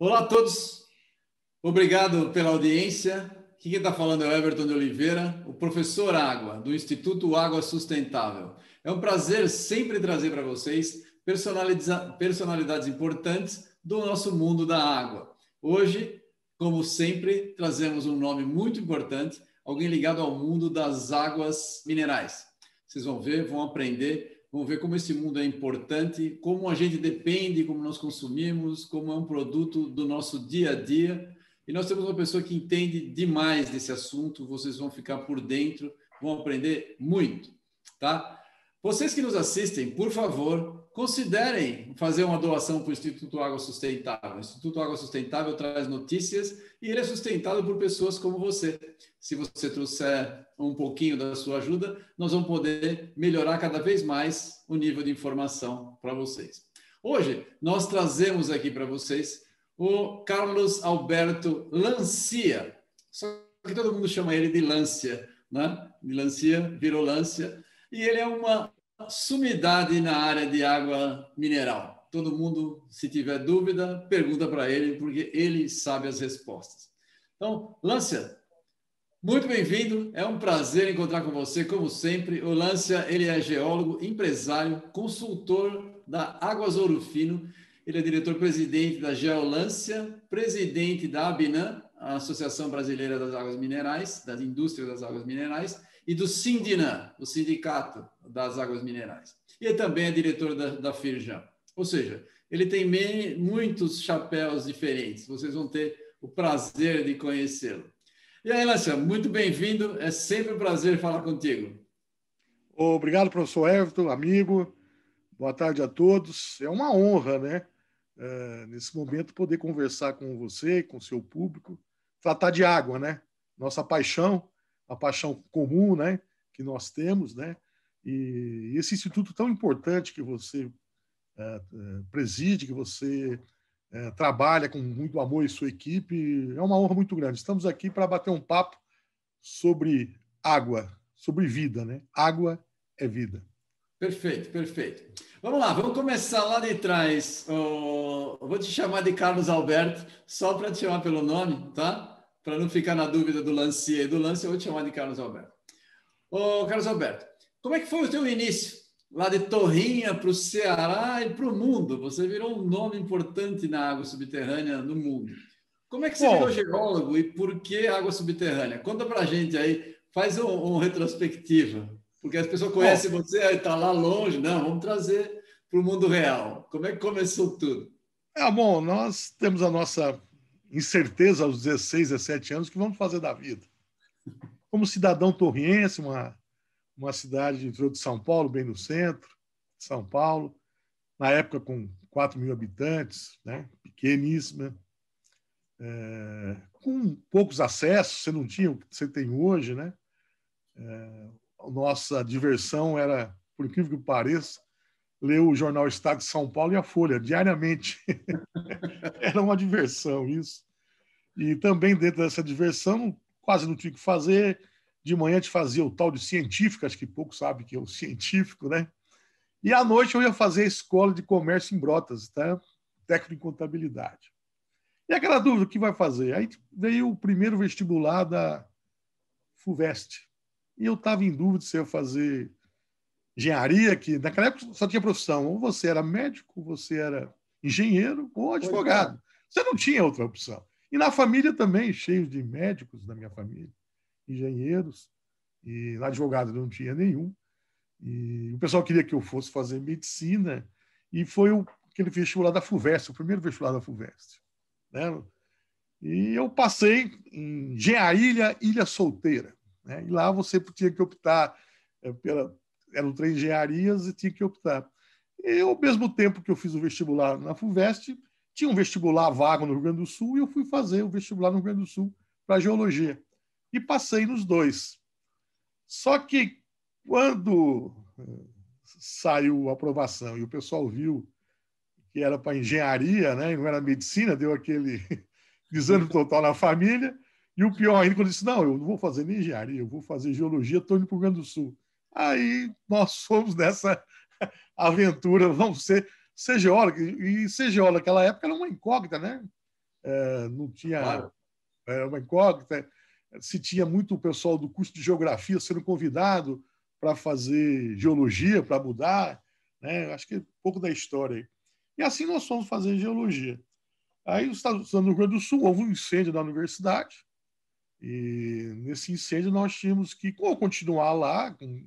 Olá a todos, obrigado pela audiência. Quem está falando é o Everton de Oliveira, o professor Água, do Instituto Água Sustentável. É um prazer sempre trazer para vocês personalidades importantes do nosso mundo da água. Hoje, como sempre, trazemos um nome muito importante, alguém ligado ao mundo das águas minerais. Vocês vão ver, vão aprender vamos ver como esse mundo é importante, como a gente depende, como nós consumimos, como é um produto do nosso dia a dia. E nós temos uma pessoa que entende demais desse assunto, vocês vão ficar por dentro, vão aprender muito, tá? Vocês que nos assistem, por favor, considerem fazer uma doação para o Instituto Água Sustentável. O Instituto Água Sustentável traz notícias e ele é sustentado por pessoas como você. Se você trouxer um pouquinho da sua ajuda, nós vamos poder melhorar cada vez mais o nível de informação para vocês. Hoje, nós trazemos aqui para vocês o Carlos Alberto Lancia. Só que todo mundo chama ele de Lancia, né? De Lancia, virou Lancia e ele é uma sumidade na área de água mineral. Todo mundo, se tiver dúvida, pergunta para ele, porque ele sabe as respostas. Então, Lância, muito bem-vindo. É um prazer encontrar com você, como sempre. O Lância, ele é geólogo, empresário, consultor da Águas Ouro Fino. Ele é diretor-presidente da Geolância, presidente da ABINAM, Associação Brasileira das Águas Minerais, das Indústrias das Águas Minerais, e do Sindinam, o Sindicato das Águas Minerais. E ele também é diretor da, da Firjan. Ou seja, ele tem muitos chapéus diferentes. Vocês vão ter o prazer de conhecê-lo. E aí, Lúcia, muito bem-vindo. É sempre um prazer falar contigo. Obrigado, professor Everton, amigo. Boa tarde a todos. É uma honra, né? É, nesse momento, poder conversar com você, com seu público, tratar de água, né? Nossa paixão a paixão comum, né, que nós temos, né, e esse instituto tão importante que você é, é, preside, que você é, trabalha com muito amor e sua equipe, é uma honra muito grande. Estamos aqui para bater um papo sobre água, sobre vida, né? Água é vida. Perfeito, perfeito. Vamos lá, vamos começar lá de trás. Oh, vou te chamar de Carlos Alberto, só para te chamar pelo nome, tá? Para não ficar na dúvida do Lancia e do Lance, eu vou te chamar de Carlos Alberto. Ô, Carlos Alberto, como é que foi o teu início? Lá de Torrinha para o Ceará e para o mundo. Você virou um nome importante na água subterrânea no mundo. Como é que você Bom, virou geólogo e por que água subterrânea? Conta para a gente aí, faz um, um retrospectiva, porque as pessoas conhecem Bom, você, está lá longe, não, vamos trazer para o mundo real. Como é que começou tudo? É, bom, nós temos a nossa incerteza aos 16, 17 anos, que vamos fazer da vida? Como cidadão torriense, uma, uma cidade de interior de São Paulo, bem no centro de São Paulo, na época com 4 mil habitantes, né? pequeníssima, é, com poucos acessos, você não tinha o que você tem hoje, né? É, nossa diversão era, por incrível que pareça, ler o jornal Estado de São Paulo e a Folha diariamente. Era uma diversão isso. E também dentro dessa diversão, quase não tinha o que fazer. De manhã gente fazia o tal de científico, acho que poucos sabem que é o científico, né? E à noite eu ia fazer a escola de comércio em Brotas, tá? técnico em contabilidade. E aquela dúvida, o que vai fazer? Aí veio o primeiro vestibular da FUVEST. E eu estava em dúvida se eu ia fazer engenharia, que naquela época só tinha profissão. Ou você era médico, ou você era engenheiro, ou advogado. Você não tinha outra opção. E na família também, cheio de médicos da minha família, engenheiros, e advogado não tinha nenhum. E o pessoal queria que eu fosse fazer medicina, e foi o, aquele vestibular da FUVEST, o primeiro vestibular da FUVEST. Né? E eu passei em Engenharia Ilha Solteira. Né? E lá você tinha que optar é, pela, eram três engenharias e tinha que optar. E ao mesmo tempo que eu fiz o vestibular na FUVEST, tinha um vestibular vago no Rio Grande do Sul e eu fui fazer o vestibular no Rio Grande do Sul para geologia. E passei nos dois. Só que quando eh, saiu a aprovação e o pessoal viu que era para engenharia, né, não era medicina, deu aquele desânimo total na família. E o pior ainda, quando eu disse: Não, eu não vou fazer nem engenharia, eu vou fazer geologia, estou indo para o Rio Grande do Sul. Aí nós fomos nessa aventura, vamos ser, ser geólogo. E ser geólogo naquela época era uma incógnita, né? é, não tinha claro. era uma incógnita, se tinha muito o pessoal do curso de geografia sendo convidado para fazer geologia, para mudar, né? Acho que é um pouco da história aí. E assim nós fomos fazer geologia. Aí, no Rio Grande do Sul, houve um incêndio na universidade, e nesse incêndio nós tínhamos que ou continuar lá, com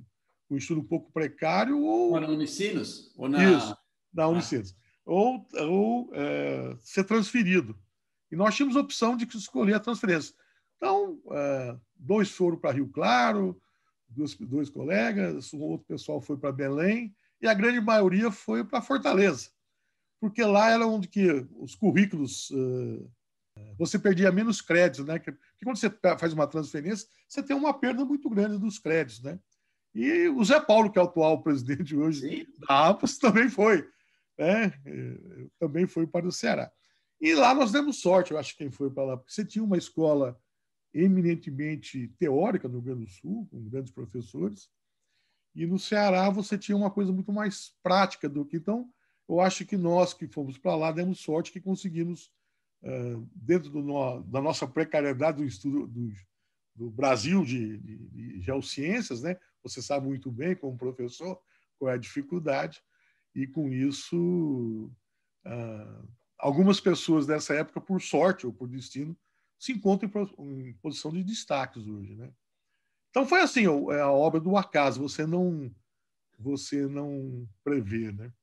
um estudo um pouco precário, ou. Ou na Unicinos? Ou na... Isso, na ah. Unicinos. Ah. Ou, ou é, ser transferido. E nós tínhamos a opção de escolher a transferência. Então, é, dois foram para Rio Claro, dois, dois colegas, um outro pessoal foi para Belém, e a grande maioria foi para Fortaleza, porque lá era onde que os currículos uh, você perdia menos créditos, né? Porque quando você faz uma transferência, você tem uma perda muito grande dos créditos, né? E o Zé Paulo, que é o atual presidente hoje Sim. da APAS, também foi, né? Eh, também foi para o Ceará. E lá nós demos sorte, eu acho, quem foi para lá, porque você tinha uma escola eminentemente teórica no Rio Grande do Sul, com grandes professores, e no Ceará você tinha uma coisa muito mais prática do que. Então, eu acho que nós que fomos para lá demos sorte que conseguimos, dentro do, da nossa precariedade do estudo do, do Brasil de, de, de, geociências, né? Você sabe muito bem, como professor, qual é a dificuldade, e com isso, algumas pessoas dessa época, por sorte ou por destino, se encontram em posição de destaques hoje. Né? Então foi assim, é a obra do acaso, você não você não prevê, né?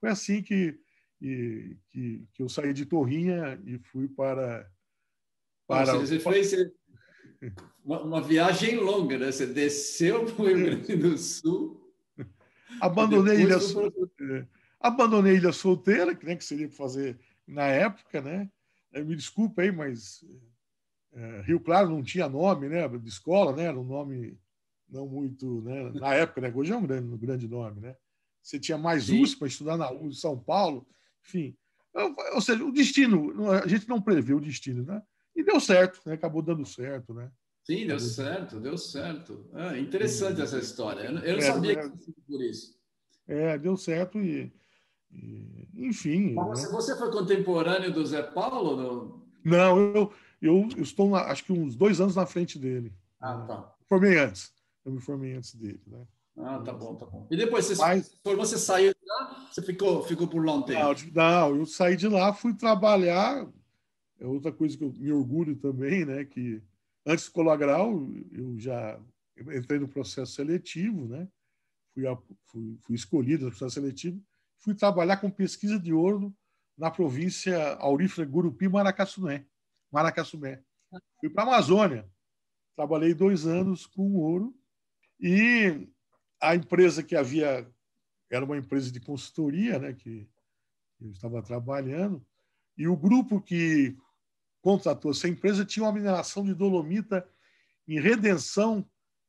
Foi assim que que, que, eu saí de Torrinha e fui para para você fez uma, uma, viagem longa, né? Você desceu para o Rio Grande do Sul. Abandonei Ilha, é, abandonei Ilha Solteira, que nem que seria para fazer na época, né? Me desculpa aí, mas é, Rio Claro não tinha nome, né, de escola, né, era um nome não muito, né, na época, né, hoje é um grande, um grande nome, né. Você tinha mais USP para estudar na USP, São Paulo, enfim. Ou seja, o destino, a gente não prevê o destino, né? E deu certo, né? Acabou dando certo, né? Sim, deu certo, deu certo. Ah, interessante essa história. Eu não é, sabia é, que por isso. É, deu certo e, e enfim. Mas né? você foi contemporâneo do Zé Paulo? No... Não, eu, eu, eu estou, na, acho que uns dois anos na frente dele. Ah, tá. Formei antes. Eu me formei antes dele, né? Ah, tá bom, tá bom. E depois você, Mas, você saiu de lá, você ficou, ficou por long tempo? Não, não, eu saí de lá, fui trabalhar. É outra coisa que eu me orgulho também, né? Que antes do Colagral, eu já entrei no processo seletivo, né? Fui, fui, fui escolhido no processo seletivo, fui trabalhar com pesquisa de ouro na província aurífera Gurupi Maracaçuné. Maracaçumé. Fui para a Amazônia. Trabalhei dois anos com ouro e a empresa que havia era uma empresa de consultoria, né, que eu estava trabalhando, e o grupo que contratou essa empresa tinha uma mineração de dolomita em Redenção,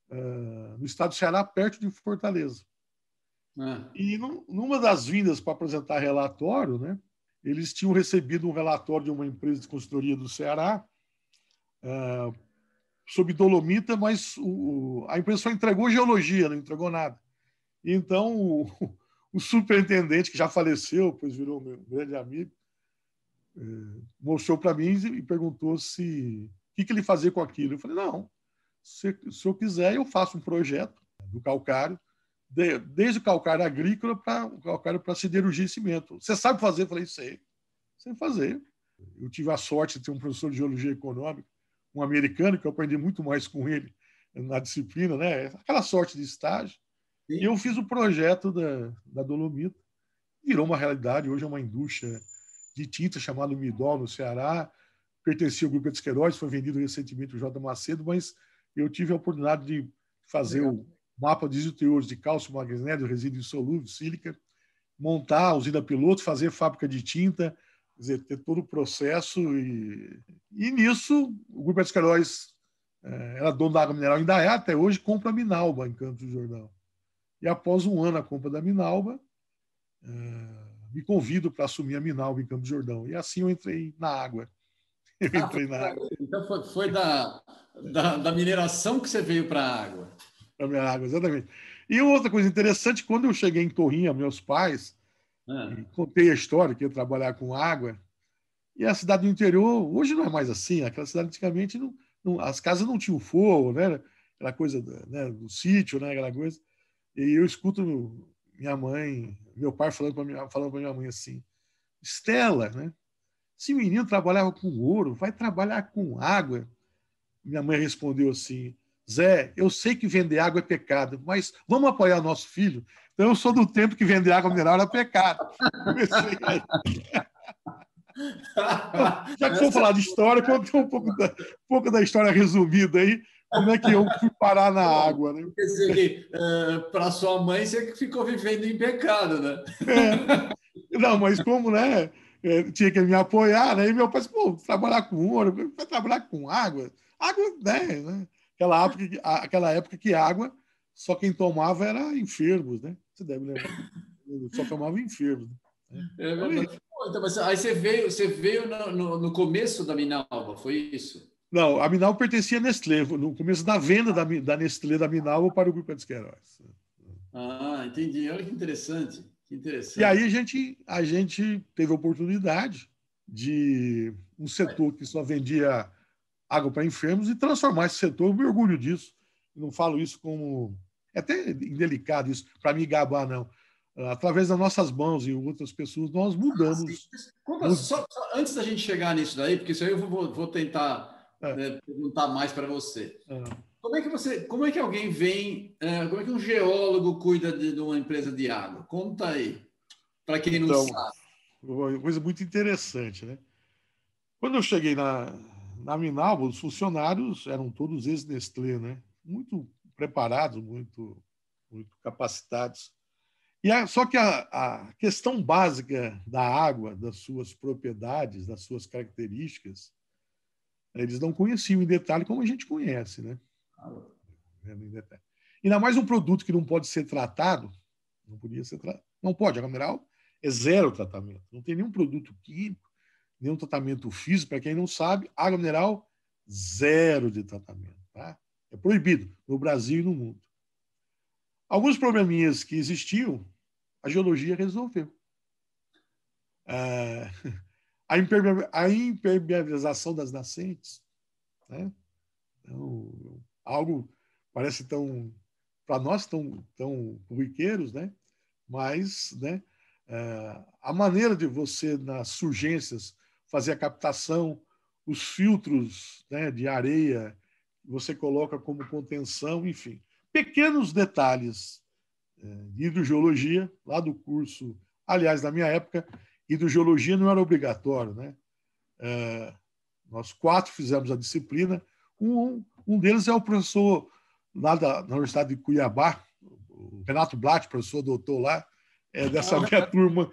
uh, no estado do Ceará, perto de Fortaleza. Ah. E numa das vindas para apresentar relatório, né, eles tinham recebido um relatório de uma empresa de consultoria do Ceará uh, sobre dolomita, mas o, a empresa só entregou geologia, não entregou nada. Então, o, o superintendente, que já faleceu, pois virou meu grande amigo, mostrou para mim e perguntou se o que, que ele fazia com aquilo. Eu falei, não, se, se eu quiser, eu faço um projeto do calcário de, desde o calcário agrícola para o calcário para siderurgia e cimento. Você sabe fazer? Eu falei, sei. Sei fazer. Eu tive a sorte de ter um professor de geologia econômica, um americano, que eu aprendi muito mais com ele na disciplina, né? aquela sorte de estágio. Sim. E eu fiz o projeto da, da Dolomita. Virou uma realidade. Hoje é uma indústria de tinta chamada Midol, no Ceará. Pertencia ao grupo de foi vendido recentemente o J. Macedo, mas eu tive a oportunidade de fazer Legal. o mapa de isoteores de cálcio, magnésio, resíduo insolúvel, sílica, montar a usina piloto, fazer fábrica de tinta, dizer, ter todo o processo. E, e nisso, o Grupo Escaróis é, era dono da água mineral, ainda é até hoje, compra a Minalba em Campos do Jordão. E após um ano a compra da Minalba, é, me convido para assumir a Minalba em Campos do Jordão. E assim eu entrei na água. Eu entrei na água. Então foi, foi da, da, da mineração que você veio para a água para minha água, exatamente. E outra coisa interessante, quando eu cheguei em Torrinha, meus pais, ah. contei a história que ia trabalhar com água, E a cidade do interior, hoje não é mais assim. Aquela cidade antigamente, não, não, as casas não tinham fogo, né? Aquela coisa né, do sítio, né? aquela coisa. E eu escuto minha mãe, meu pai falando para minha, falando minha mãe assim: Estela, né? Se o menino trabalhava com ouro, vai trabalhar com água. Minha mãe respondeu assim: Zé, eu sei que vender água é pecado, mas vamos apoiar nosso filho. Então eu sou do tempo que vender água mineral era pecado. Já que for falar de história, conta um pouco da, um pouco da história resumida aí. Como é que eu fui parar na água, né? Quer dizer, uh, para sua mãe, você ficou vivendo em pecado, né? É. Não, mas como, né? É, tinha que me apoiar, né? E meu pai disse, pô, trabalhar com ouro, vai trabalhar com água. Água, né? né? Aquela, época, aquela época que água, só quem tomava era enfermos, né? Você deve lembrar. Só tomava enfermos. Né? É verdade. Então, mas aí você veio, você veio no, no, no, começo da Minalva, foi isso? Não, a Minalva pertencia à Nestlé, no começo da venda da, da Nestlé da Minalva para o Grupo de Queiroz. Ah, entendi. Olha que interessante. Que interessante. E aí a gente, a gente teve a oportunidade de um setor que só vendia água para enfermos e transformar esse setor. Eu me orgulho disso. não falo isso como. É até indelicado isso, para me gabar, não através das nossas mãos e outras pessoas, nós mudamos. Conta, só, só, antes da gente chegar nisso daí, porque isso aí eu vou, vou tentar é. né, perguntar mais para você. É. Como é que você, como é que alguém vem, é, como é que um geólogo cuida de, de uma empresa de água? Conta aí, para quem não então, sabe. Uma coisa muito interessante, né? Quando eu cheguei na, na Minalba, os funcionários eram todos ex-Nestlé, né? Muito preparados, muito, muito capacitados. E a, só que a, a, questão básica da água, das suas propriedades, das suas características, eles não conheciam em detalhe como a gente conhece, né? Ainda mais um produto que não pode ser tratado, não podia ser tratado, não pode. A água mineral é zero tratamento, não tem nenhum produto químico, nenhum tratamento físico. Para quem não sabe, água mineral zero de tratamento, tá? É proibido no Brasil e no mundo. Alguns probleminhas que existiam a geologia resolveu. É, a impermeabilização das nascentes, né? Então, algo parece tão para nós tão tão corriqueiros, né? Mas, né? É, a maneira de você nas surgências fazer a captação, os filtros né, de areia você coloca como contenção, enfim, pequenos detalhes de hidrogeologia, lá do curso, aliás, na minha época, hidrogeologia não era obrigatório, né? É, nós quatro fizemos a disciplina, um, um deles é o professor lá da, na Universidade de Cuiabá, o Renato Blatt, professor doutor lá, é dessa minha turma.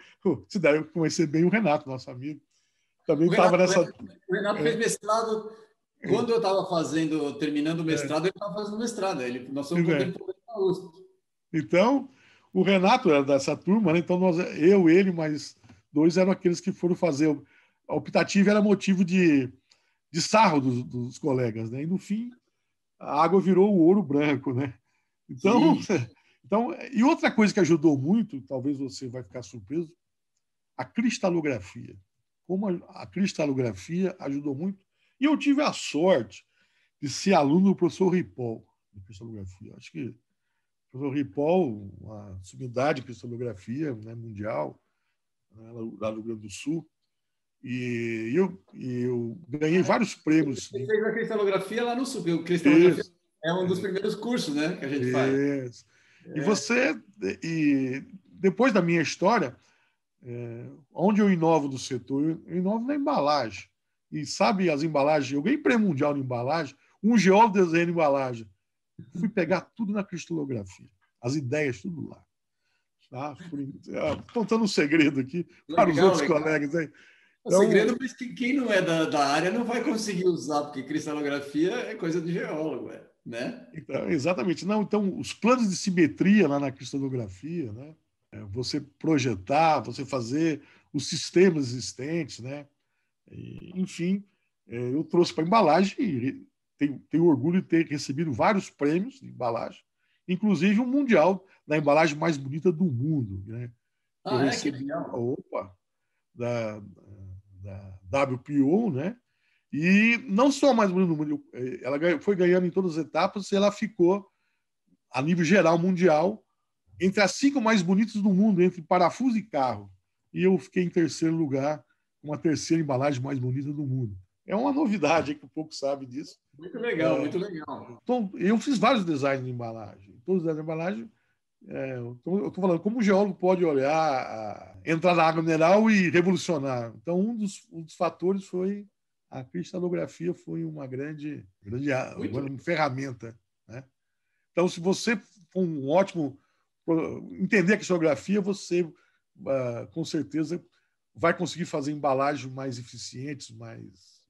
Você deve conhecer bem o Renato, nosso amigo. Também estava nessa. O Renato fez mestrado. Quando eu estava fazendo, terminando o mestrado, é. ele estava fazendo mestrado. Ele, nós somos contemporâneos da USP. Então, o Renato era dessa turma, né? então nós, eu, ele, mais dois eram aqueles que foram fazer. A optativa era motivo de, de sarro dos, dos colegas, né? E no fim, a água virou o ouro branco, né? Então, então, e outra coisa que ajudou muito, talvez você vai ficar surpreso, a cristalografia. Como a, a cristalografia ajudou muito. E eu tive a sorte de ser aluno do professor Ripoll de cristalografia. Acho que professor Ripoll, uma sumidade de cristalografia né, mundial, né, lá no Rio Grande do Sul. E eu, eu ganhei vários prêmios. Você fez a cristalografia lá no Sul, porque cristalografia Isso. é um dos primeiros cursos né, que a gente Isso. faz. E é. você, e depois da minha história, é, onde eu inovo do setor? Eu inovo na embalagem. E sabe as embalagens? Eu ganhei prêmio mundial de embalagem, um geólogo desenha embalagem. Fui pegar tudo na cristalografia, as ideias, tudo lá. Tá? Contando um segredo aqui legal, para os outros legal. colegas aí. Então, o segredo, mas quem não é da, da área não vai conseguir usar, porque cristalografia é coisa de geólogo, é, né? Então, exatamente. Não, então, os planos de simetria lá na cristalografia, né? É você projetar, você fazer os sistemas existentes, né? E, enfim, é, eu trouxe para a embalagem tenho, tenho orgulho de ter recebido vários prêmios de embalagem, inclusive um mundial da embalagem mais bonita do mundo. Né? Ah, é? Que legal. Opa! Da, da WPO, né? E não só mais bonita no mundo, ela foi ganhando em todas as etapas e ela ficou, a nível geral mundial, entre as cinco mais bonitas do mundo, entre parafuso e carro. E eu fiquei em terceiro lugar, uma terceira embalagem mais bonita do mundo. É uma novidade que pouco sabe disso. Muito legal, é, muito legal. Então, eu fiz vários designs de embalagem. Todos os designs de embalagem. É, então, eu estou falando como o geólogo pode olhar, a, entrar na água mineral e revolucionar. Então, um dos, um dos fatores foi a cristalografia foi uma grande, grande uma ferramenta. Né? Então, se você for um ótimo entender a cristalografia, você uh, com certeza vai conseguir fazer embalagens mais eficientes, mais,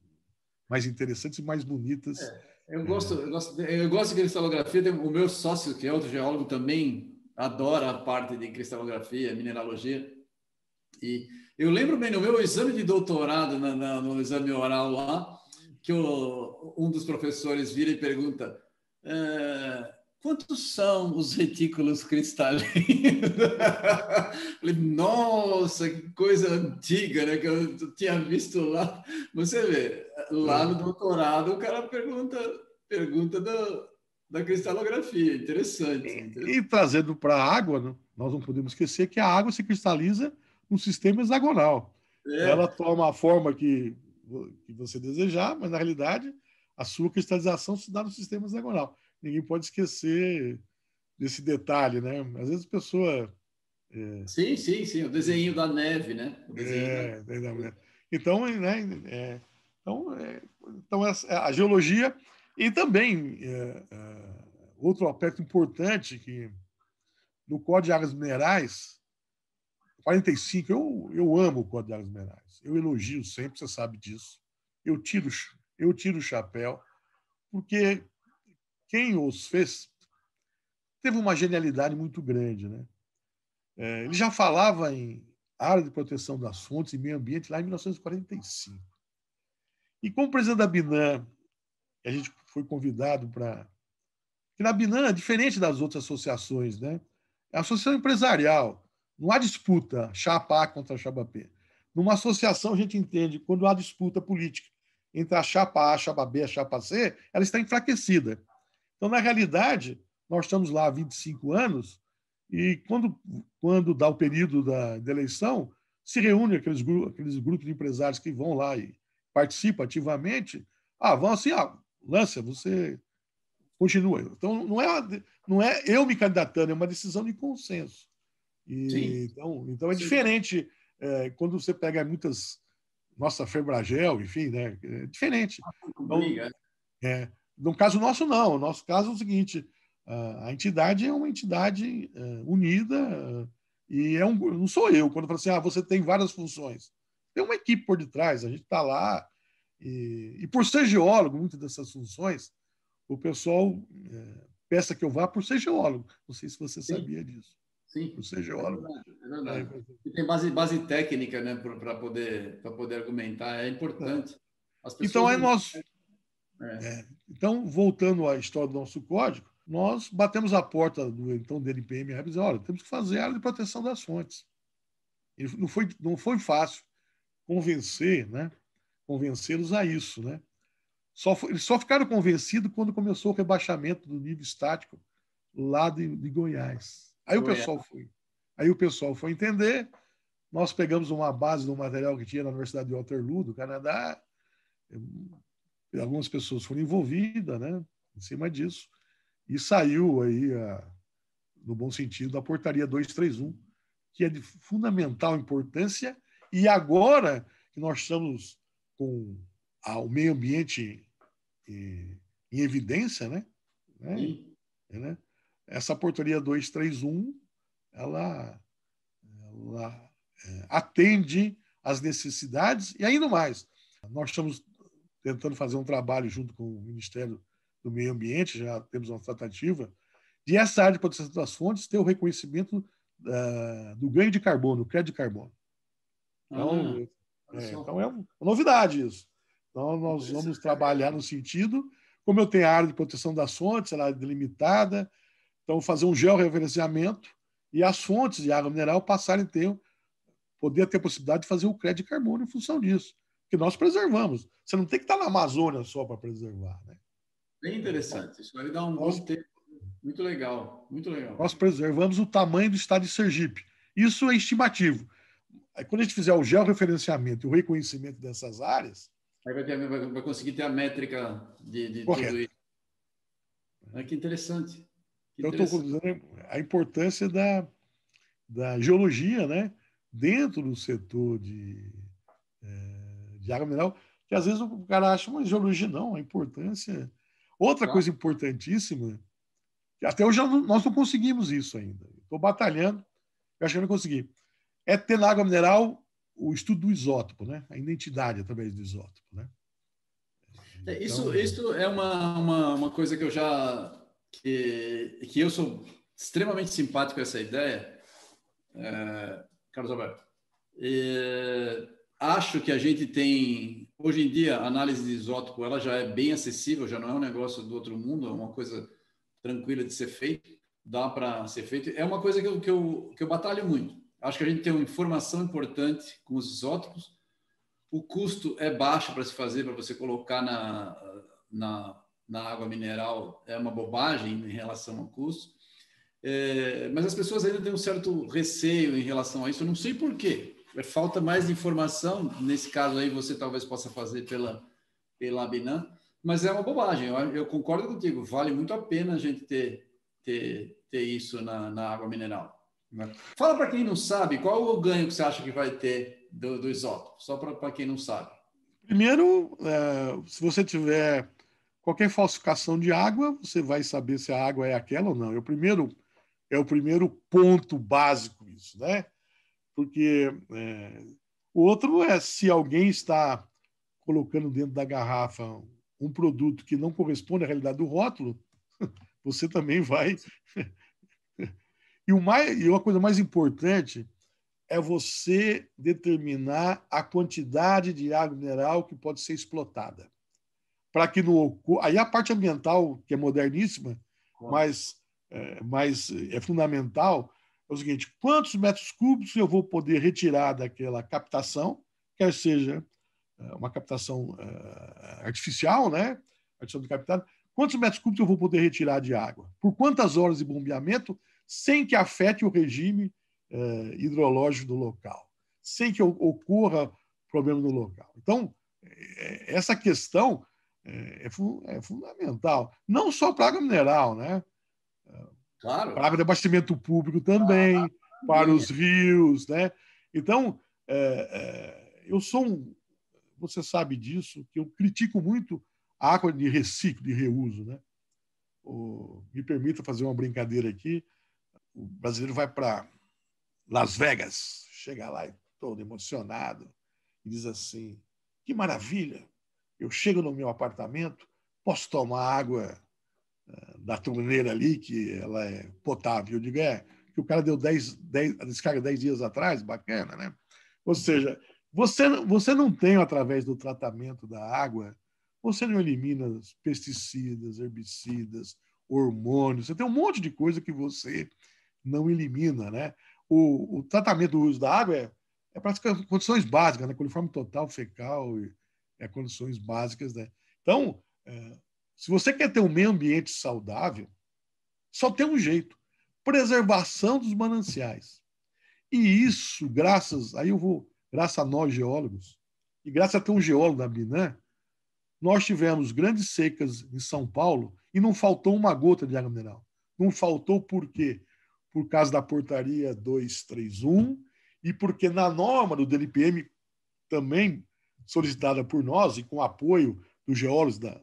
mais interessantes e mais bonitas. É, eu, gosto, eu, gosto, eu gosto de cristalografia. O meu sócio, que é outro geólogo, também adora a parte de cristalografia, mineralogia. E eu lembro bem no meu exame de doutorado, na, na, no exame oral lá, que um dos professores vira e pergunta: é, quantos são os retículos cristalinos? Falei, nossa, que coisa antiga, né? Que eu tinha visto lá. Você vê, lá no doutorado o cara pergunta, pergunta do, da cristalografia. Interessante. interessante. E, e trazendo para a água, né? nós não podemos esquecer que a água se cristaliza um sistema hexagonal. É. Ela toma a forma que, que você desejar, mas na realidade a sua cristalização se dá no sistema hexagonal. Ninguém pode esquecer desse detalhe, né? Às vezes a pessoa. É... Sim, sim, sim, o desenho da neve, né? É, da... Então, né? É, então, é, então a geologia e também é, é, outro aspecto importante que no Código de Águas Minerais 45, eu, eu amo o Código de Águas Minerais. Eu elogio sempre, você sabe disso. Eu tiro, eu tiro o chapéu, porque quem os fez teve uma genialidade muito grande. Né? É, ele já falava em área de proteção das fontes e meio ambiente lá em 1945. E como presidente da Binan, a gente foi convidado para. que na Binan é diferente das outras associações, né? É associação empresarial. Não há disputa chapa A contra chapa B. Numa associação, a gente entende quando há disputa política entre a chapa A, a chapa B, a chapa C, ela está enfraquecida. Então, na realidade, nós estamos lá há 25 anos e quando, quando dá o período da, da eleição, se reúne aqueles, aqueles grupos de empresários que vão lá e participam ativamente. Ah, vão assim, ah, Lância, você continua. Então, não é, não é eu me candidatando, é uma decisão de consenso. E, então, então é Sim. diferente é, quando você pega muitas. Nossa, Febragel, enfim, né? É diferente. Ah, então, é, no caso nosso, não. No nosso caso é o seguinte: a entidade é uma entidade é, unida e é um, não sou eu. Quando eu falo assim, ah, você tem várias funções. Tem uma equipe por detrás, a gente está lá. E, e, por ser geólogo, muitas dessas funções, o pessoal é, peça que eu vá por ser geólogo. Não sei se você Sim. sabia disso. Sim. Você é geólogo. É verdade. É verdade. E tem base, base técnica né, para poder, poder argumentar, é importante. então, é nós. É. É. Então, voltando à história do nosso código, nós batemos a porta do então DNPM e dizendo, olha, temos que fazer a área de proteção das fontes. E não foi, não foi fácil convencer, né? convencê-los a isso. Né? Só, eles só ficaram convencidos quando começou o rebaixamento do nível estático lá de, de Goiás. Aí o pessoal foi. Aí o pessoal foi entender. Nós pegamos uma base do material que tinha na Universidade de Waterloo, do Canadá. Algumas pessoas foram envolvidas, né? Em cima disso. E saiu aí, a, no bom sentido, a portaria 231, que é de fundamental importância. E agora que nós estamos com o meio ambiente em, em evidência, né? né? né? essa portaria 231 ela, ela é, atende às necessidades e ainda mais. Nós estamos tentando fazer um trabalho junto com o Ministério do Meio Ambiente, já temos uma tratativa, de essa área de proteção das fontes ter o reconhecimento uh, do ganho de carbono, o crédito de carbono. Então, ah, é, então é uma novidade isso. Então, nós vamos trabalhar no sentido, como eu tenho a área de proteção das fontes, ela é delimitada, então, fazer um georreferenciamento e as fontes de água mineral passarem a ter, poder ter a possibilidade de fazer o crédito de carbono em função disso. Que nós preservamos. Você não tem que estar na Amazônia só para preservar. Né? Bem interessante. Isso vai dar um nós, bom tempo. Muito legal, muito legal. Nós preservamos o tamanho do estado de Sergipe. Isso é estimativo. Aí, quando a gente fizer o georreferenciamento e o reconhecimento dessas áreas. Aí vai, ter, vai, vai conseguir ter a métrica de, de tudo isso. Ah, que interessante. Que então, eu estou dizendo a importância da, da geologia né? dentro do setor de, é, de água mineral, que às vezes o cara acha, mas geologia não, a importância. Outra coisa importantíssima, que até hoje nós não conseguimos isso ainda. Estou batalhando, acho que eu não consegui. É ter na água mineral o estudo do isótopo, né? a identidade através do isótopo. Né? É, então, isso, isso é uma, uma, uma, coisa que eu já. Que, que eu sou extremamente simpático com essa ideia, é, Carlos Alberto. E, acho que a gente tem. Hoje em dia, a análise de isótopo ela já é bem acessível, já não é um negócio do outro mundo, é uma coisa tranquila de ser feito, dá para ser feito. É uma coisa que eu, que, eu, que eu batalho muito. Acho que a gente tem uma informação importante com os isótopos, o custo é baixo para se fazer, para você colocar na, na, na, água mineral, é uma bobagem em relação ao custo. É, mas as pessoas ainda têm um certo receio em relação a isso, eu não sei por quê. É falta mais informação, nesse caso aí você talvez possa fazer pela, pela Abinan, mas é uma bobagem, eu, eu, concordo contigo, vale muito a pena a gente ter, ter, ter isso na, na água mineral. Fala para quem não sabe, qual o ganho que você acha que vai ter do, do isótopo, só para quem não sabe? Primeiro, é, se você tiver qualquer falsificação de água, você vai saber se a água é aquela ou não. É o primeiro, é o primeiro ponto básico isso, né? Porque é, o outro é se alguém está colocando dentro da garrafa um produto que não corresponde à realidade do rótulo, você também vai. e, o mais, e uma coisa mais importante é você determinar a quantidade de água mineral que pode ser explotada. Para que não. Aí a parte ambiental, que é moderníssima, mas, é, mas é fundamental, é o seguinte: quantos metros cúbicos eu vou poder retirar daquela captação, quer seja é, uma captação é, artificial, né? Adição de captado, quantos metros cúbicos eu vou poder retirar de água? Por quantas horas de bombeamento, sem que afete o regime eh, hidrológico do local, sem que ocorra problema no local. Então, essa questão é, é fundamental, não só para água mineral, né? Claro. Para abastecimento público também, ah, para os rios, né? Então, é, é, eu sou um, você sabe disso, que eu critico muito a água de reciclo, de reuso, né? O, me permita fazer uma brincadeira aqui. O brasileiro vai para Las Vegas, chega lá todo emocionado e diz assim: que maravilha! Eu chego no meu apartamento, posso tomar água da torneira ali, que ela é potável. Eu digo: é, que o cara deu 10, 10, a descarga 10 dias atrás, bacana, né? Ou seja, você, você não tem, através do tratamento da água, você não elimina pesticidas, herbicidas, hormônios, você tem um monte de coisa que você não elimina, né? o, o tratamento do uso da água é, é praticamente condições básicas, né? coliforme total, fecal, é condições básicas. Né? Então, é, se você quer ter um meio ambiente saudável, só tem um jeito: preservação dos mananciais. E isso, graças, aí eu vou, graças a nós geólogos, e graças a ter um geólogo da Binan, nós tivemos grandes secas em São Paulo e não faltou uma gota de água mineral. Não faltou por quê? por causa da portaria 231 e porque na norma do DLPM, também solicitada por nós e com apoio dos geólogos da,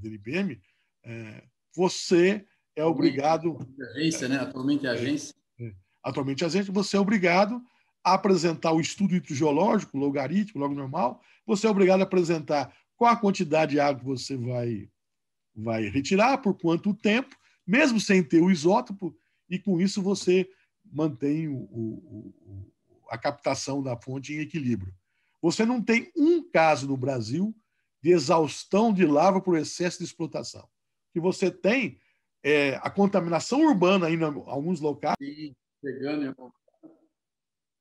da DLPM, é, você é obrigado. Agência, né? Atualmente é agência. É, é, atualmente é agência, você é obrigado a apresentar o estudo hidrogeológico, logaritmo, logo normal. Você é obrigado a apresentar qual a quantidade de água que você vai, vai retirar, por quanto tempo, mesmo sem ter o isótopo, e com isso você mantém o, o, a captação da fonte em equilíbrio. Você não tem um caso no Brasil de exaustão de lava por excesso de explotação. Que você tem é a contaminação urbana em alguns locais. Sim,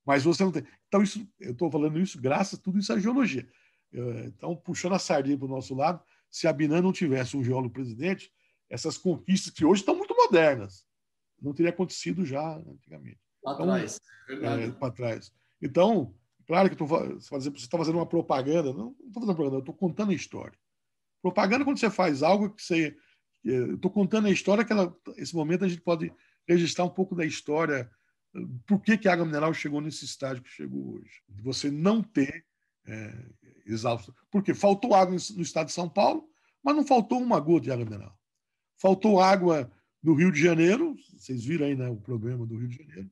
Mas você não tem. Então, isso, eu estou falando isso graças a tudo isso à geologia. Então, puxando a sardinha para o nosso lado, se a Binan não tivesse um geólogo presidente, essas conquistas que hoje estão muito modernas, não teria acontecido já antigamente. Para então, trás, é verdade. É, para trás. Então, claro que você está fazendo uma propaganda, não estou fazendo propaganda, estou contando a história. Propaganda quando você faz algo que você. Estou contando a história, que ela, esse momento a gente pode registrar um pouco da história, por que, que a água mineral chegou nesse estágio que chegou hoje. Você não ter é, exausto. Porque faltou água no estado de São Paulo, mas não faltou uma gota de água mineral. Faltou água no Rio de Janeiro, vocês viram aí né, o problema do Rio de Janeiro.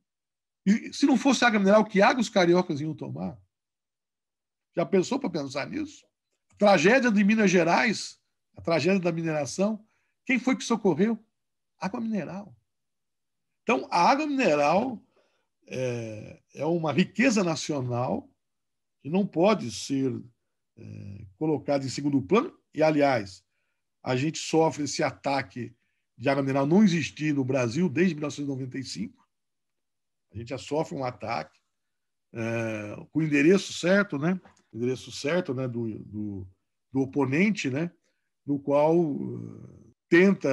E se não fosse água mineral, que água os cariocas iam tomar? Já pensou para pensar nisso? Tragédia de Minas Gerais, a tragédia da mineração, quem foi que socorreu? Água mineral. Então, a água mineral é, é uma riqueza nacional que não pode ser é, colocada em segundo plano. E, aliás, a gente sofre esse ataque de água mineral não existir no Brasil desde 1995. A gente já sofre um ataque é, com o endereço certo, né? O endereço certo né? do, do, do oponente, né? no qual uh, tenta,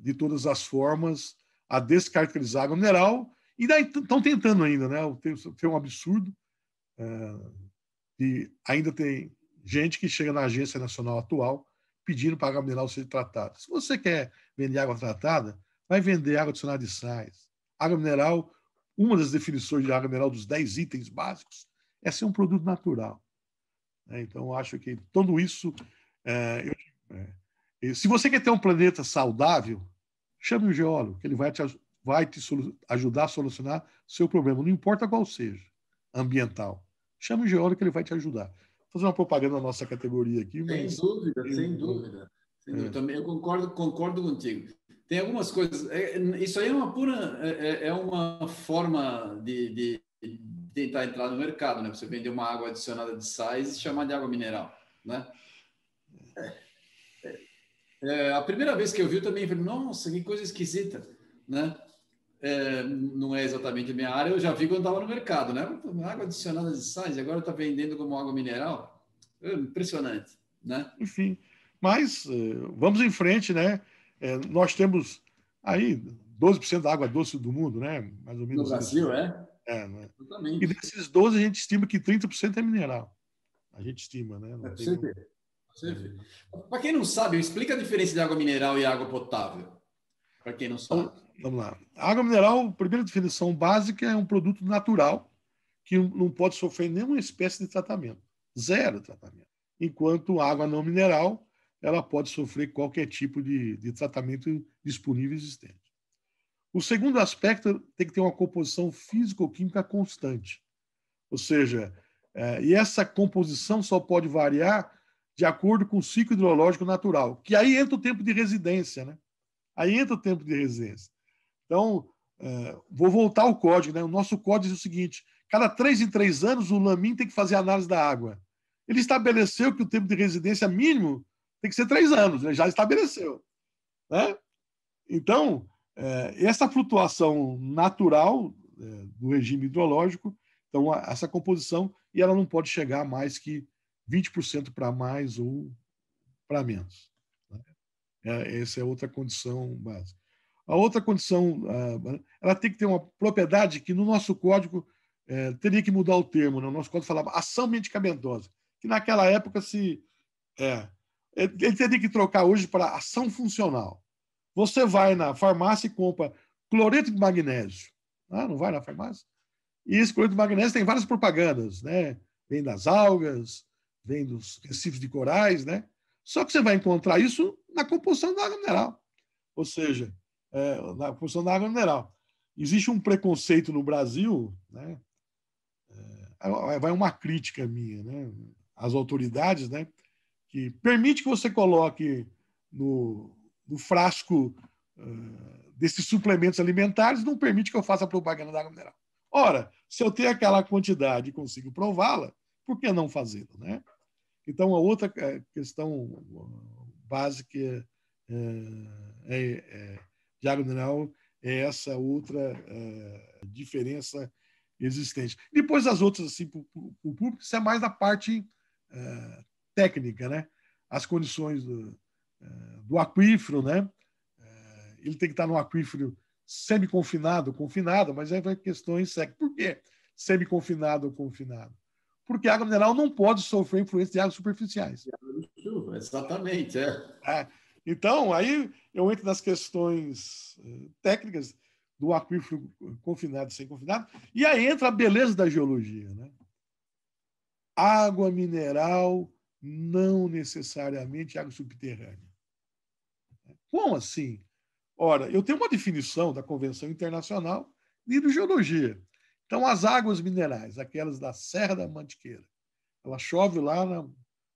de todas as formas, a descaracterizar água mineral, e estão tentando ainda, né? Tem, tem um absurdo, uh, e ainda tem gente que chega na agência nacional atual pedindo para a água mineral ser tratada. Se você quer vender água tratada, vai vender água adicionada de sais. Água mineral, uma das definições de água mineral dos 10 itens básicos é ser um produto natural. Né? Então, acho que tudo isso. É, eu, é, se você quer ter um planeta saudável, chame um geólogo, que ele vai te, vai te ajudar a solucionar seu problema, não importa qual seja, ambiental. Chame um geólogo que ele vai te ajudar. Vou fazer uma propaganda na nossa categoria aqui. Mas... Sem dúvida, sem dúvida. Sem dúvida. É. Também eu concordo, concordo contigo. Tem algumas coisas. É, isso aí é uma pura. É, é uma forma de, de tentar entrar no mercado, né? Você vender uma água adicionada de sais e chamar de água mineral, né? É, é, é, a primeira vez que eu vi eu também falei, nossa, que coisa esquisita, né? É, não é exatamente a minha área, eu já vi quando estava no mercado, né? Água adicionada de sais, agora está vendendo como água mineral. É impressionante, né? Enfim, mas eh, vamos em frente, né? É, nós temos aí 12% da água doce do mundo, né? Mais ou menos. No Brasil, é? É, né? E desses 12, a gente estima que 30% é mineral. A gente estima, né? Não é. Você vê. Para quem não sabe, explica a diferença de água mineral e água potável. Para quem não sabe. Então, vamos lá. A água mineral, a primeira definição básica, é um produto natural que não pode sofrer nenhuma espécie de tratamento. Zero tratamento. Enquanto a água não mineral, ela pode sofrer qualquer tipo de, de tratamento disponível existente. O segundo aspecto tem que ter uma composição físico-química constante. Ou seja, é, e essa composição só pode variar de acordo com o ciclo hidrológico natural, que aí entra o tempo de residência, né? Aí entra o tempo de residência. Então, é, vou voltar ao código, né? O nosso código diz o seguinte: cada três em três anos o LAMIN tem que fazer análise da água. Ele estabeleceu que o tempo de residência mínimo tem que ser três anos, né? já estabeleceu. Né? Então, é, essa flutuação natural é, do regime hidrológico, então essa composição, e ela não pode chegar a mais que 20% para mais ou para menos. Né? É, essa é outra condição básica. A outra condição, ela tem que ter uma propriedade que no nosso código é, teria que mudar o termo. Né? O nosso código falava ação medicamentosa, que naquela época se é, ele teria que trocar hoje para ação funcional. Você vai na farmácia e compra cloreto de magnésio. Ah, não vai na farmácia? E esse cloreto de magnésio tem várias propagandas, né? Vem das algas, vem dos recifes de corais, né? Só que você vai encontrar isso na composição da água mineral. Ou seja, é, na composição da água mineral. Existe um preconceito no Brasil, né? É, vai uma crítica minha, né? Às autoridades, né? Que permite que você coloque no, do frasco uh, desses suplementos alimentares não permite que eu faça propaganda da água mineral. Ora, se eu tenho aquela quantidade e consigo prová-la, por que não fazê-lo? Né? Então, a outra eh, questão básica é, é, é, de água mineral é essa outra diferença existente. Depois as outras, assim, para o público, isso é mais da parte técnica, né? As condições do, uh, do aquífero, né? Uh, ele tem que estar no aquífero semi-confinado, confinado, mas aí vai questões técnicas. Por quê semi-confinado ou confinado? Porque a água mineral não pode sofrer influência de águas superficiais. Exatamente, é. é. Então, aí eu entro nas questões técnicas do aquífero confinado e sem confinado. E aí entra a beleza da geologia. Né? Água mineral não necessariamente água subterrânea. Como assim? Ora, eu tenho uma definição da Convenção Internacional de Hidrogeologia. Então, as águas minerais, aquelas da Serra da Mantiqueira, ela chove lá na,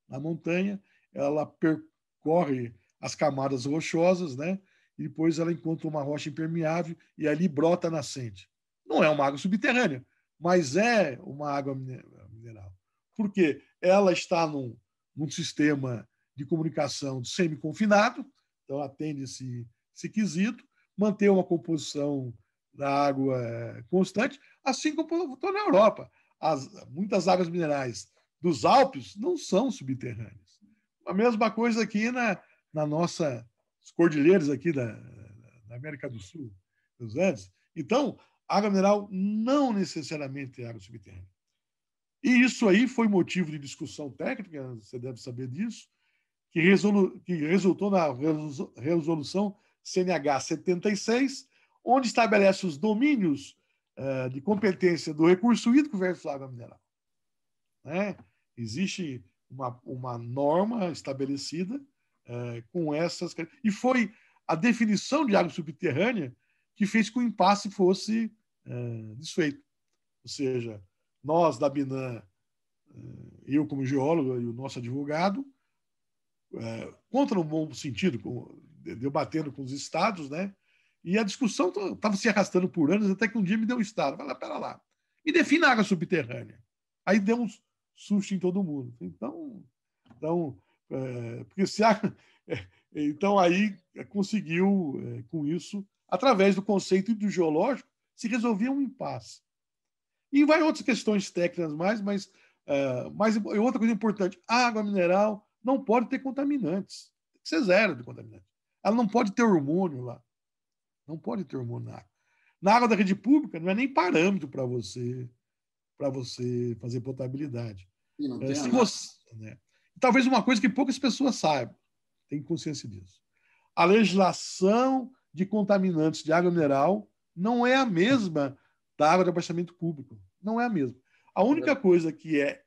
na montanha, ela percorre as camadas rochosas, né? e depois ela encontra uma rocha impermeável e ali brota a nascente. Não é uma água subterrânea, mas é uma água mineral. Porque ela está num, num sistema de comunicação semi-confinado, então atende esse, esse quesito, manter uma composição da água eh, constante, assim como estou na Europa. As, muitas águas minerais dos Alpes não são subterrâneas. A mesma coisa aqui na, na nossa as cordilheiras aqui da, da América do Sul, dos Andes. Então, água mineral não necessariamente é água subterrânea. E isso aí foi motivo de discussão técnica, você deve saber disso, que, resolu que resultou na resolução CNH 76, onde estabelece os domínios uh, de competência do recurso hídrico versus água mineral. Né? Existe uma, uma norma estabelecida é, com essas. E foi a definição de água subterrânea que fez que o impasse fosse é, desfeito. Ou seja, nós da Binan, é, eu como geólogo e o nosso advogado, é, contra no bom sentido, debatendo com os estados, né? E a discussão estava se arrastando por anos, até que um dia me deu um estado. Falei, pera lá, me defina a água subterrânea. Aí deu um susto em todo mundo. Então, então é, porque se há, é, então aí conseguiu é, com isso, através do conceito do geológico, se resolvia um impasse. E vai outras questões técnicas mais, mas, é, mas outra coisa importante: a água mineral não pode ter contaminantes. Tem que ser zero de contaminantes. Ela não pode ter hormônio lá. Não pode ter hormônio na água. Na água da rede pública não é nem parâmetro para você para você fazer potabilidade. É, se você, né? talvez uma coisa que poucas pessoas saibam, tem consciência disso. A legislação de contaminantes de água mineral não é a mesma da água de abastecimento público. Não é a mesma. A única coisa que é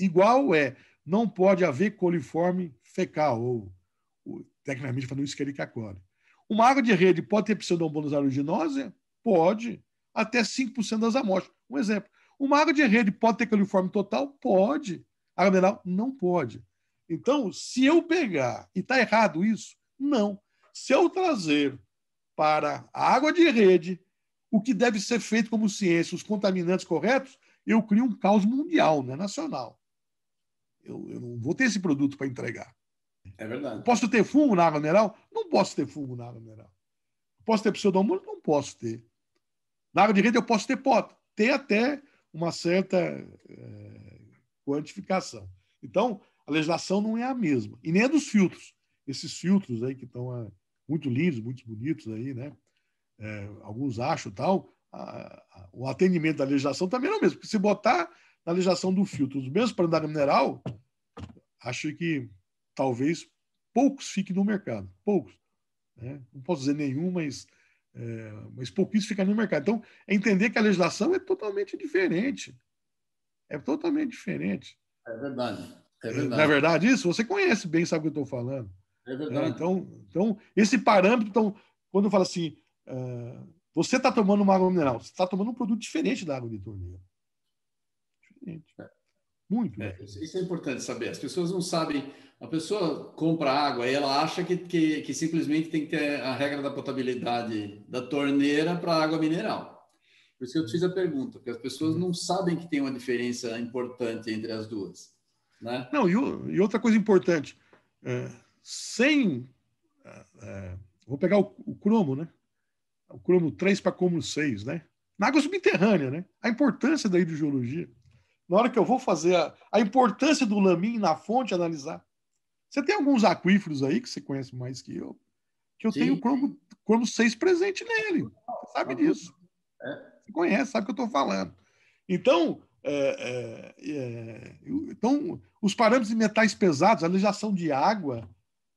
igual é não pode haver coliforme fecal, ou, ou tecnicamente falando, Escherichia coli. Uma água de rede pode ter pseudomonas aeruginosa? Pode, até 5% das amostras. Um exemplo. Uma água de rede pode ter coliforme total? Pode. Água mineral não pode. Então, se eu pegar, e está errado isso? Não. Se eu trazer para a água de rede o que deve ser feito como ciência, os contaminantes corretos, eu crio um caos mundial, não é nacional. Eu, eu não vou ter esse produto para entregar. É verdade. Posso ter fungo na água mineral? Não posso ter fungo na água mineral. Posso ter pseudomonas? Não posso ter. Na água de rede eu posso ter pó. Ter até uma certa é, quantificação. Então, a legislação não é a mesma. E nem a dos filtros. Esses filtros aí que estão é, muito lindos, muito bonitos aí, né? É, alguns acham tal. A, a, o atendimento da legislação também não é o mesmo. Porque se botar na legislação do filtro os mesmos para andar mineral, acho que talvez poucos fiquem no mercado. Poucos. Né? Não posso dizer nenhum, mas, é, mas pouquíssimos ficam no mercado. Então, é entender que a legislação é totalmente diferente. É totalmente diferente. É verdade. É, é verdade. Não é verdade isso? Você conhece bem, sabe o que eu estou falando. É verdade. Então, então, esse parâmetro, então, quando eu falo assim, uh, você está tomando uma água mineral, você está tomando um produto diferente da água de torneira. Diferente. É. Muito. É, isso é importante saber. As pessoas não sabem. A pessoa compra água e ela acha que, que, que simplesmente tem que ter a regra da potabilidade da torneira para água mineral. Por isso que eu te fiz a pergunta, porque as pessoas não sabem que tem uma diferença importante entre as duas. Né? Não, e, e outra coisa importante, é, sem. É, é vou pegar o, o, cromo, né? O cromo 3 para cromo 6, né? na água subterrânea, né? A importância da hidrogeologia. Na hora que eu vou fazer a, a importância do lamin na fonte, analisar. Você tem alguns aquíferos aí que você conhece mais que eu, que eu Sim. tenho cromo, cromo 6 presente nele. Você sabe disso. É. Você conhece, sabe o que eu estou falando. Então, é, é, é, então, os parâmetros de metais pesados, a legislação de água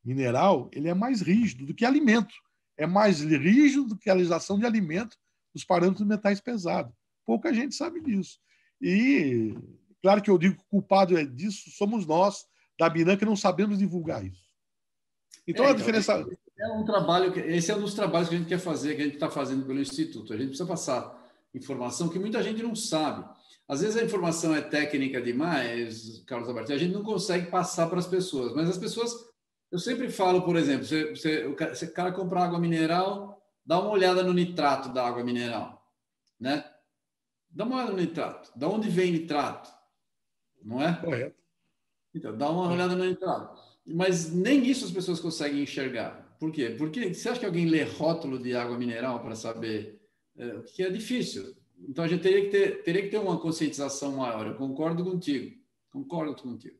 mineral, ele é mais rígido do que alimento. É mais rígido do que a legislação de alimento dos parâmetros de metais pesados. Pouca gente sabe disso. E, claro que eu digo que o culpado é disso somos nós, da Binan, que não sabemos divulgar isso. Então, é, a então, diferença... É um trabalho, esse é um dos trabalhos que a gente quer fazer, que a gente está fazendo pelo Instituto. A gente precisa passar informação que muita gente não sabe. Às vezes a informação é técnica demais, Carlos Alberto, a gente não consegue passar para as pessoas, mas as pessoas, eu sempre falo, por exemplo, você, você, o, cara, o cara compra água mineral, dá uma olhada no nitrato da água mineral, né? Dá uma olhada no nitrato. Da onde vem nitrato? Não é? Correto. Então, dá uma olhada no nitrato. Mas nem isso as pessoas conseguem enxergar. Por quê? Porque você acha que alguém lê rótulo de água mineral para saber é, que é difícil? Então a gente teria que ter, teria que ter uma conscientização maior. Eu concordo contigo. Concordo contigo.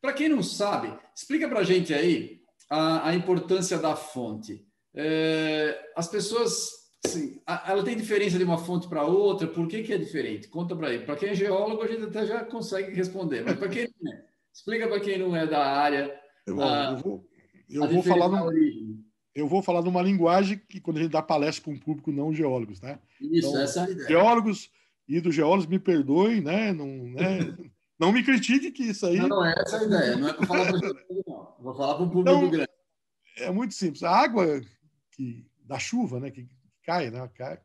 Para quem não sabe, explica para a gente aí a, a, importância da fonte. É, as pessoas, assim, a, ela tem diferença de uma fonte para outra? Por que, que é diferente? Conta para aí. Para quem é geólogo, a gente até já consegue responder, mas para quem não é, explica para quem não é da área. Eu, a, eu vou, eu vou falar no, eu vou falar numa linguagem que quando a gente dá palestra para um público não geólogos, né? Isso, então, essa é a ideia. Geólogos e dos geólogos me perdoem, né? Não, né? não me critique que isso aí. Não, não é essa a ideia. Não é para falar para não. Vou falar para um público então, grande. É muito simples. A água que da chuva, né? Que cai, né? Cai.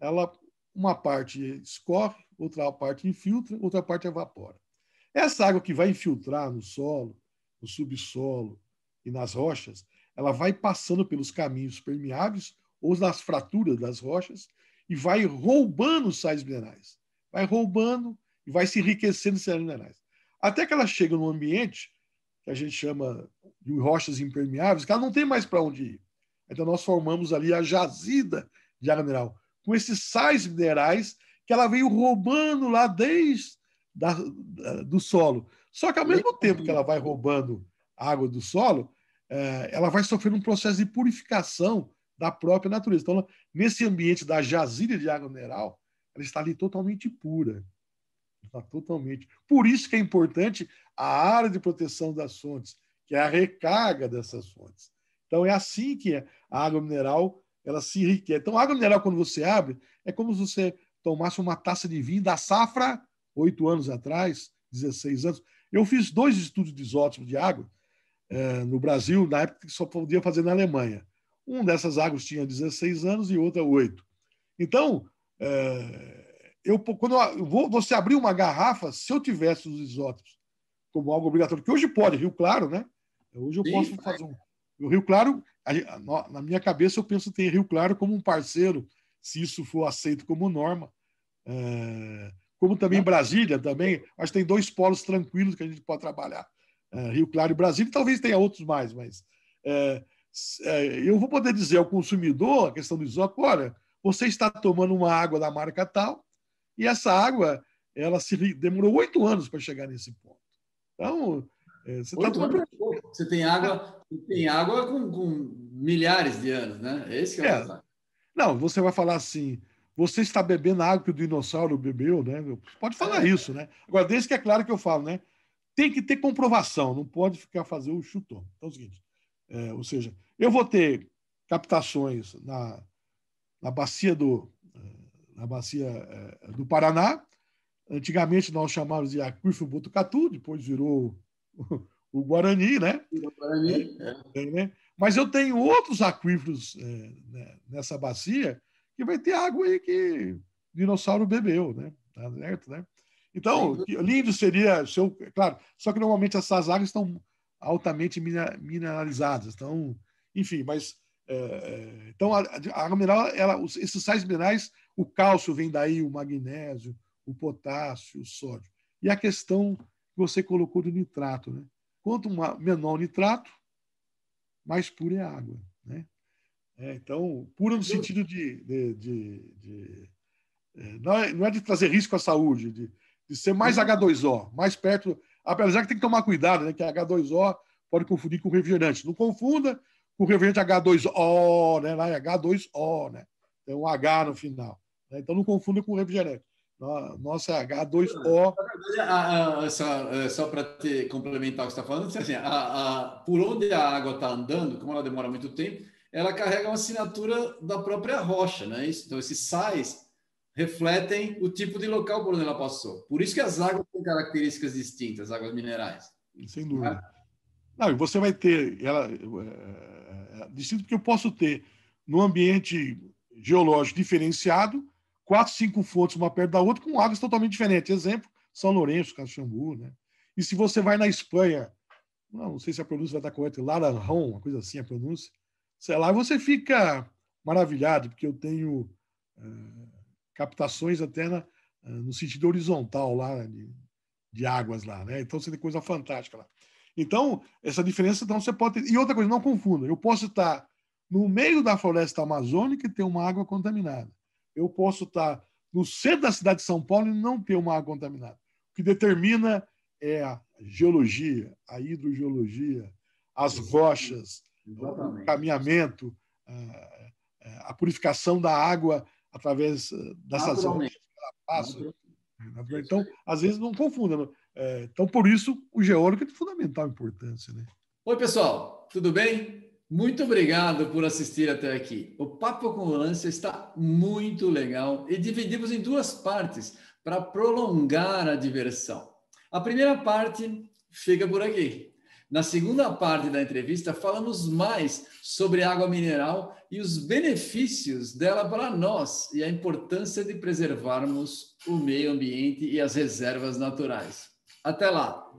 Ela uma parte escorre, outra parte infiltra, outra parte evapora. Essa água que vai infiltrar no solo, no subsolo e nas rochas, ela vai passando pelos caminhos permeáveis ou nas fraturas das rochas e vai roubando sais minerais. Vai roubando e vai se enriquecendo de sais minerais. Até que ela chega num ambiente que a gente chama de rochas impermeáveis, que ela não tem mais para onde ir. Então nós formamos ali a jazida de água mineral, com esses sais minerais que ela veio roubando lá desde da, do solo. Só que ao mesmo tempo que ela vai roubando água do solo, é, ela vai sofrer um processo de purificação da própria natureza. Então, nesse ambiente da jazilha de água mineral, ela está ali totalmente pura. Está totalmente. Por isso que é importante a área de proteção das fontes, que é a recarga dessas fontes. Então, é assim que é. a água mineral ela se enriquece. Então, a água mineral, quando você abre, é como se você tomasse uma taça de vinho da safra oito anos atrás, 16 anos. Eu fiz dois estudos de isótopos de água é, no Brasil, na época que só podia fazer na Alemanha. Um dessas águas tinha 16 anos e outra 8. Então, é, eu, quando eu vou, você abrir uma garrafa, se eu tivesse os isótopos como algo obrigatório, que hoje pode, Rio Claro, né? Hoje eu Sim, posso fazer um. O Rio Claro, na minha cabeça, eu penso ter Rio Claro como um parceiro, se isso for aceito como norma. É, como também Brasília, também. Acho que tem dois polos tranquilos que a gente pode trabalhar. É, Rio Claro e Brasília, talvez tenha outros mais, mas é, é, eu vou poder dizer ao consumidor, a questão do isótopo, olha, você está tomando uma água da marca tal, e essa água ela se demorou oito anos para chegar nesse ponto. Então, é, você, tá tomando... você tem água, tem água com, com, milhares de anos, né? Esse é, é. Não, você vai falar assim, você está bebendo água que o dinossauro bebeu, né? Pode falar é. isso, né? Agora, desde que é claro que eu falo, né? tem que ter comprovação, não pode ficar fazer o chutão. Então é o seguinte, é, ou seja, eu vou ter captações na, na bacia do na bacia é, do Paraná. Antigamente nós chamávamos de aquífero Botucatu, depois virou o, Guarani, né? O Guarani, é. é. Né? Mas eu tenho outros aquíferos é, né, nessa bacia que vai ter água aí que o dinossauro bebeu, né? Tá certo, né? Então, lindo seria, se eu, claro, só que normalmente essas águas estão altamente mineralizadas, então, enfim, mas é, é, então a, a água mineral, ela, esses sais minerais, o cálcio vem daí, o magnésio, o potássio, o sódio. E a questão que você colocou do nitrato, né? Quanto menor o nitrato, mais pura é a água, né? É, então, pura no sentido de, de, de, de é, não, é, não é de trazer risco à saúde, de, de ser mais H2O, mais perto. Apesar que tem que tomar cuidado, né? Que H2O pode confundir com refrigerante. Não confunda com refrigerante H2O, né? Lá é H2O, né? Tem um H no final. Né? Então não confunda com refrigerante. Nossa é H2O. A, a, só, é, só para complementar o que você está falando, assim, a, por onde a água está andando, como ela demora muito tempo, ela carrega uma assinatura da própria rocha, né? Então, esses sais refletem o tipo de local por onde ela passou. Por isso que as águas têm características distintas, águas minerais. Sem dúvida. Não, e você vai ter ela é, é, distinto porque eu posso ter no ambiente geológico diferenciado quatro, cinco fontes uma perto da outra com águas totalmente diferentes. Exemplo, São Lourenço, Caxambu, né? E se você vai na Espanha, não, não sei se a pronúncia vai estar correta, Laranjão, uma coisa assim a pronúncia, sei lá, você fica maravilhado, porque eu tenho uh, captações até na, uh, no sentido horizontal lá, de, de, águas lá, né? Então você tem coisa fantástica lá. Então, essa diferença, então você pode ter... E outra coisa, não confunda, eu posso estar no meio da floresta amazônica e ter uma água contaminada eu posso estar no centro da cidade de São Paulo e não ter uma água contaminada. O que determina é a geologia, a hidrogeologia, as rochas, Exatamente. o caminhamento, a, purificação da água através eh, dessas rochas que ela passa. Então, às vezes, não confunda. É, então, por isso, o geólogo é de fundamental importância. Né? Oi, pessoal, tudo bem? Muito obrigado por assistir até aqui. O Papo com Lância está muito legal e dividimos em duas partes para prolongar a diversão. A primeira parte fica por aqui. Na segunda parte da entrevista, falamos mais sobre água mineral e os benefícios dela para nós e a importância de preservarmos o meio ambiente e as reservas naturais. Até lá!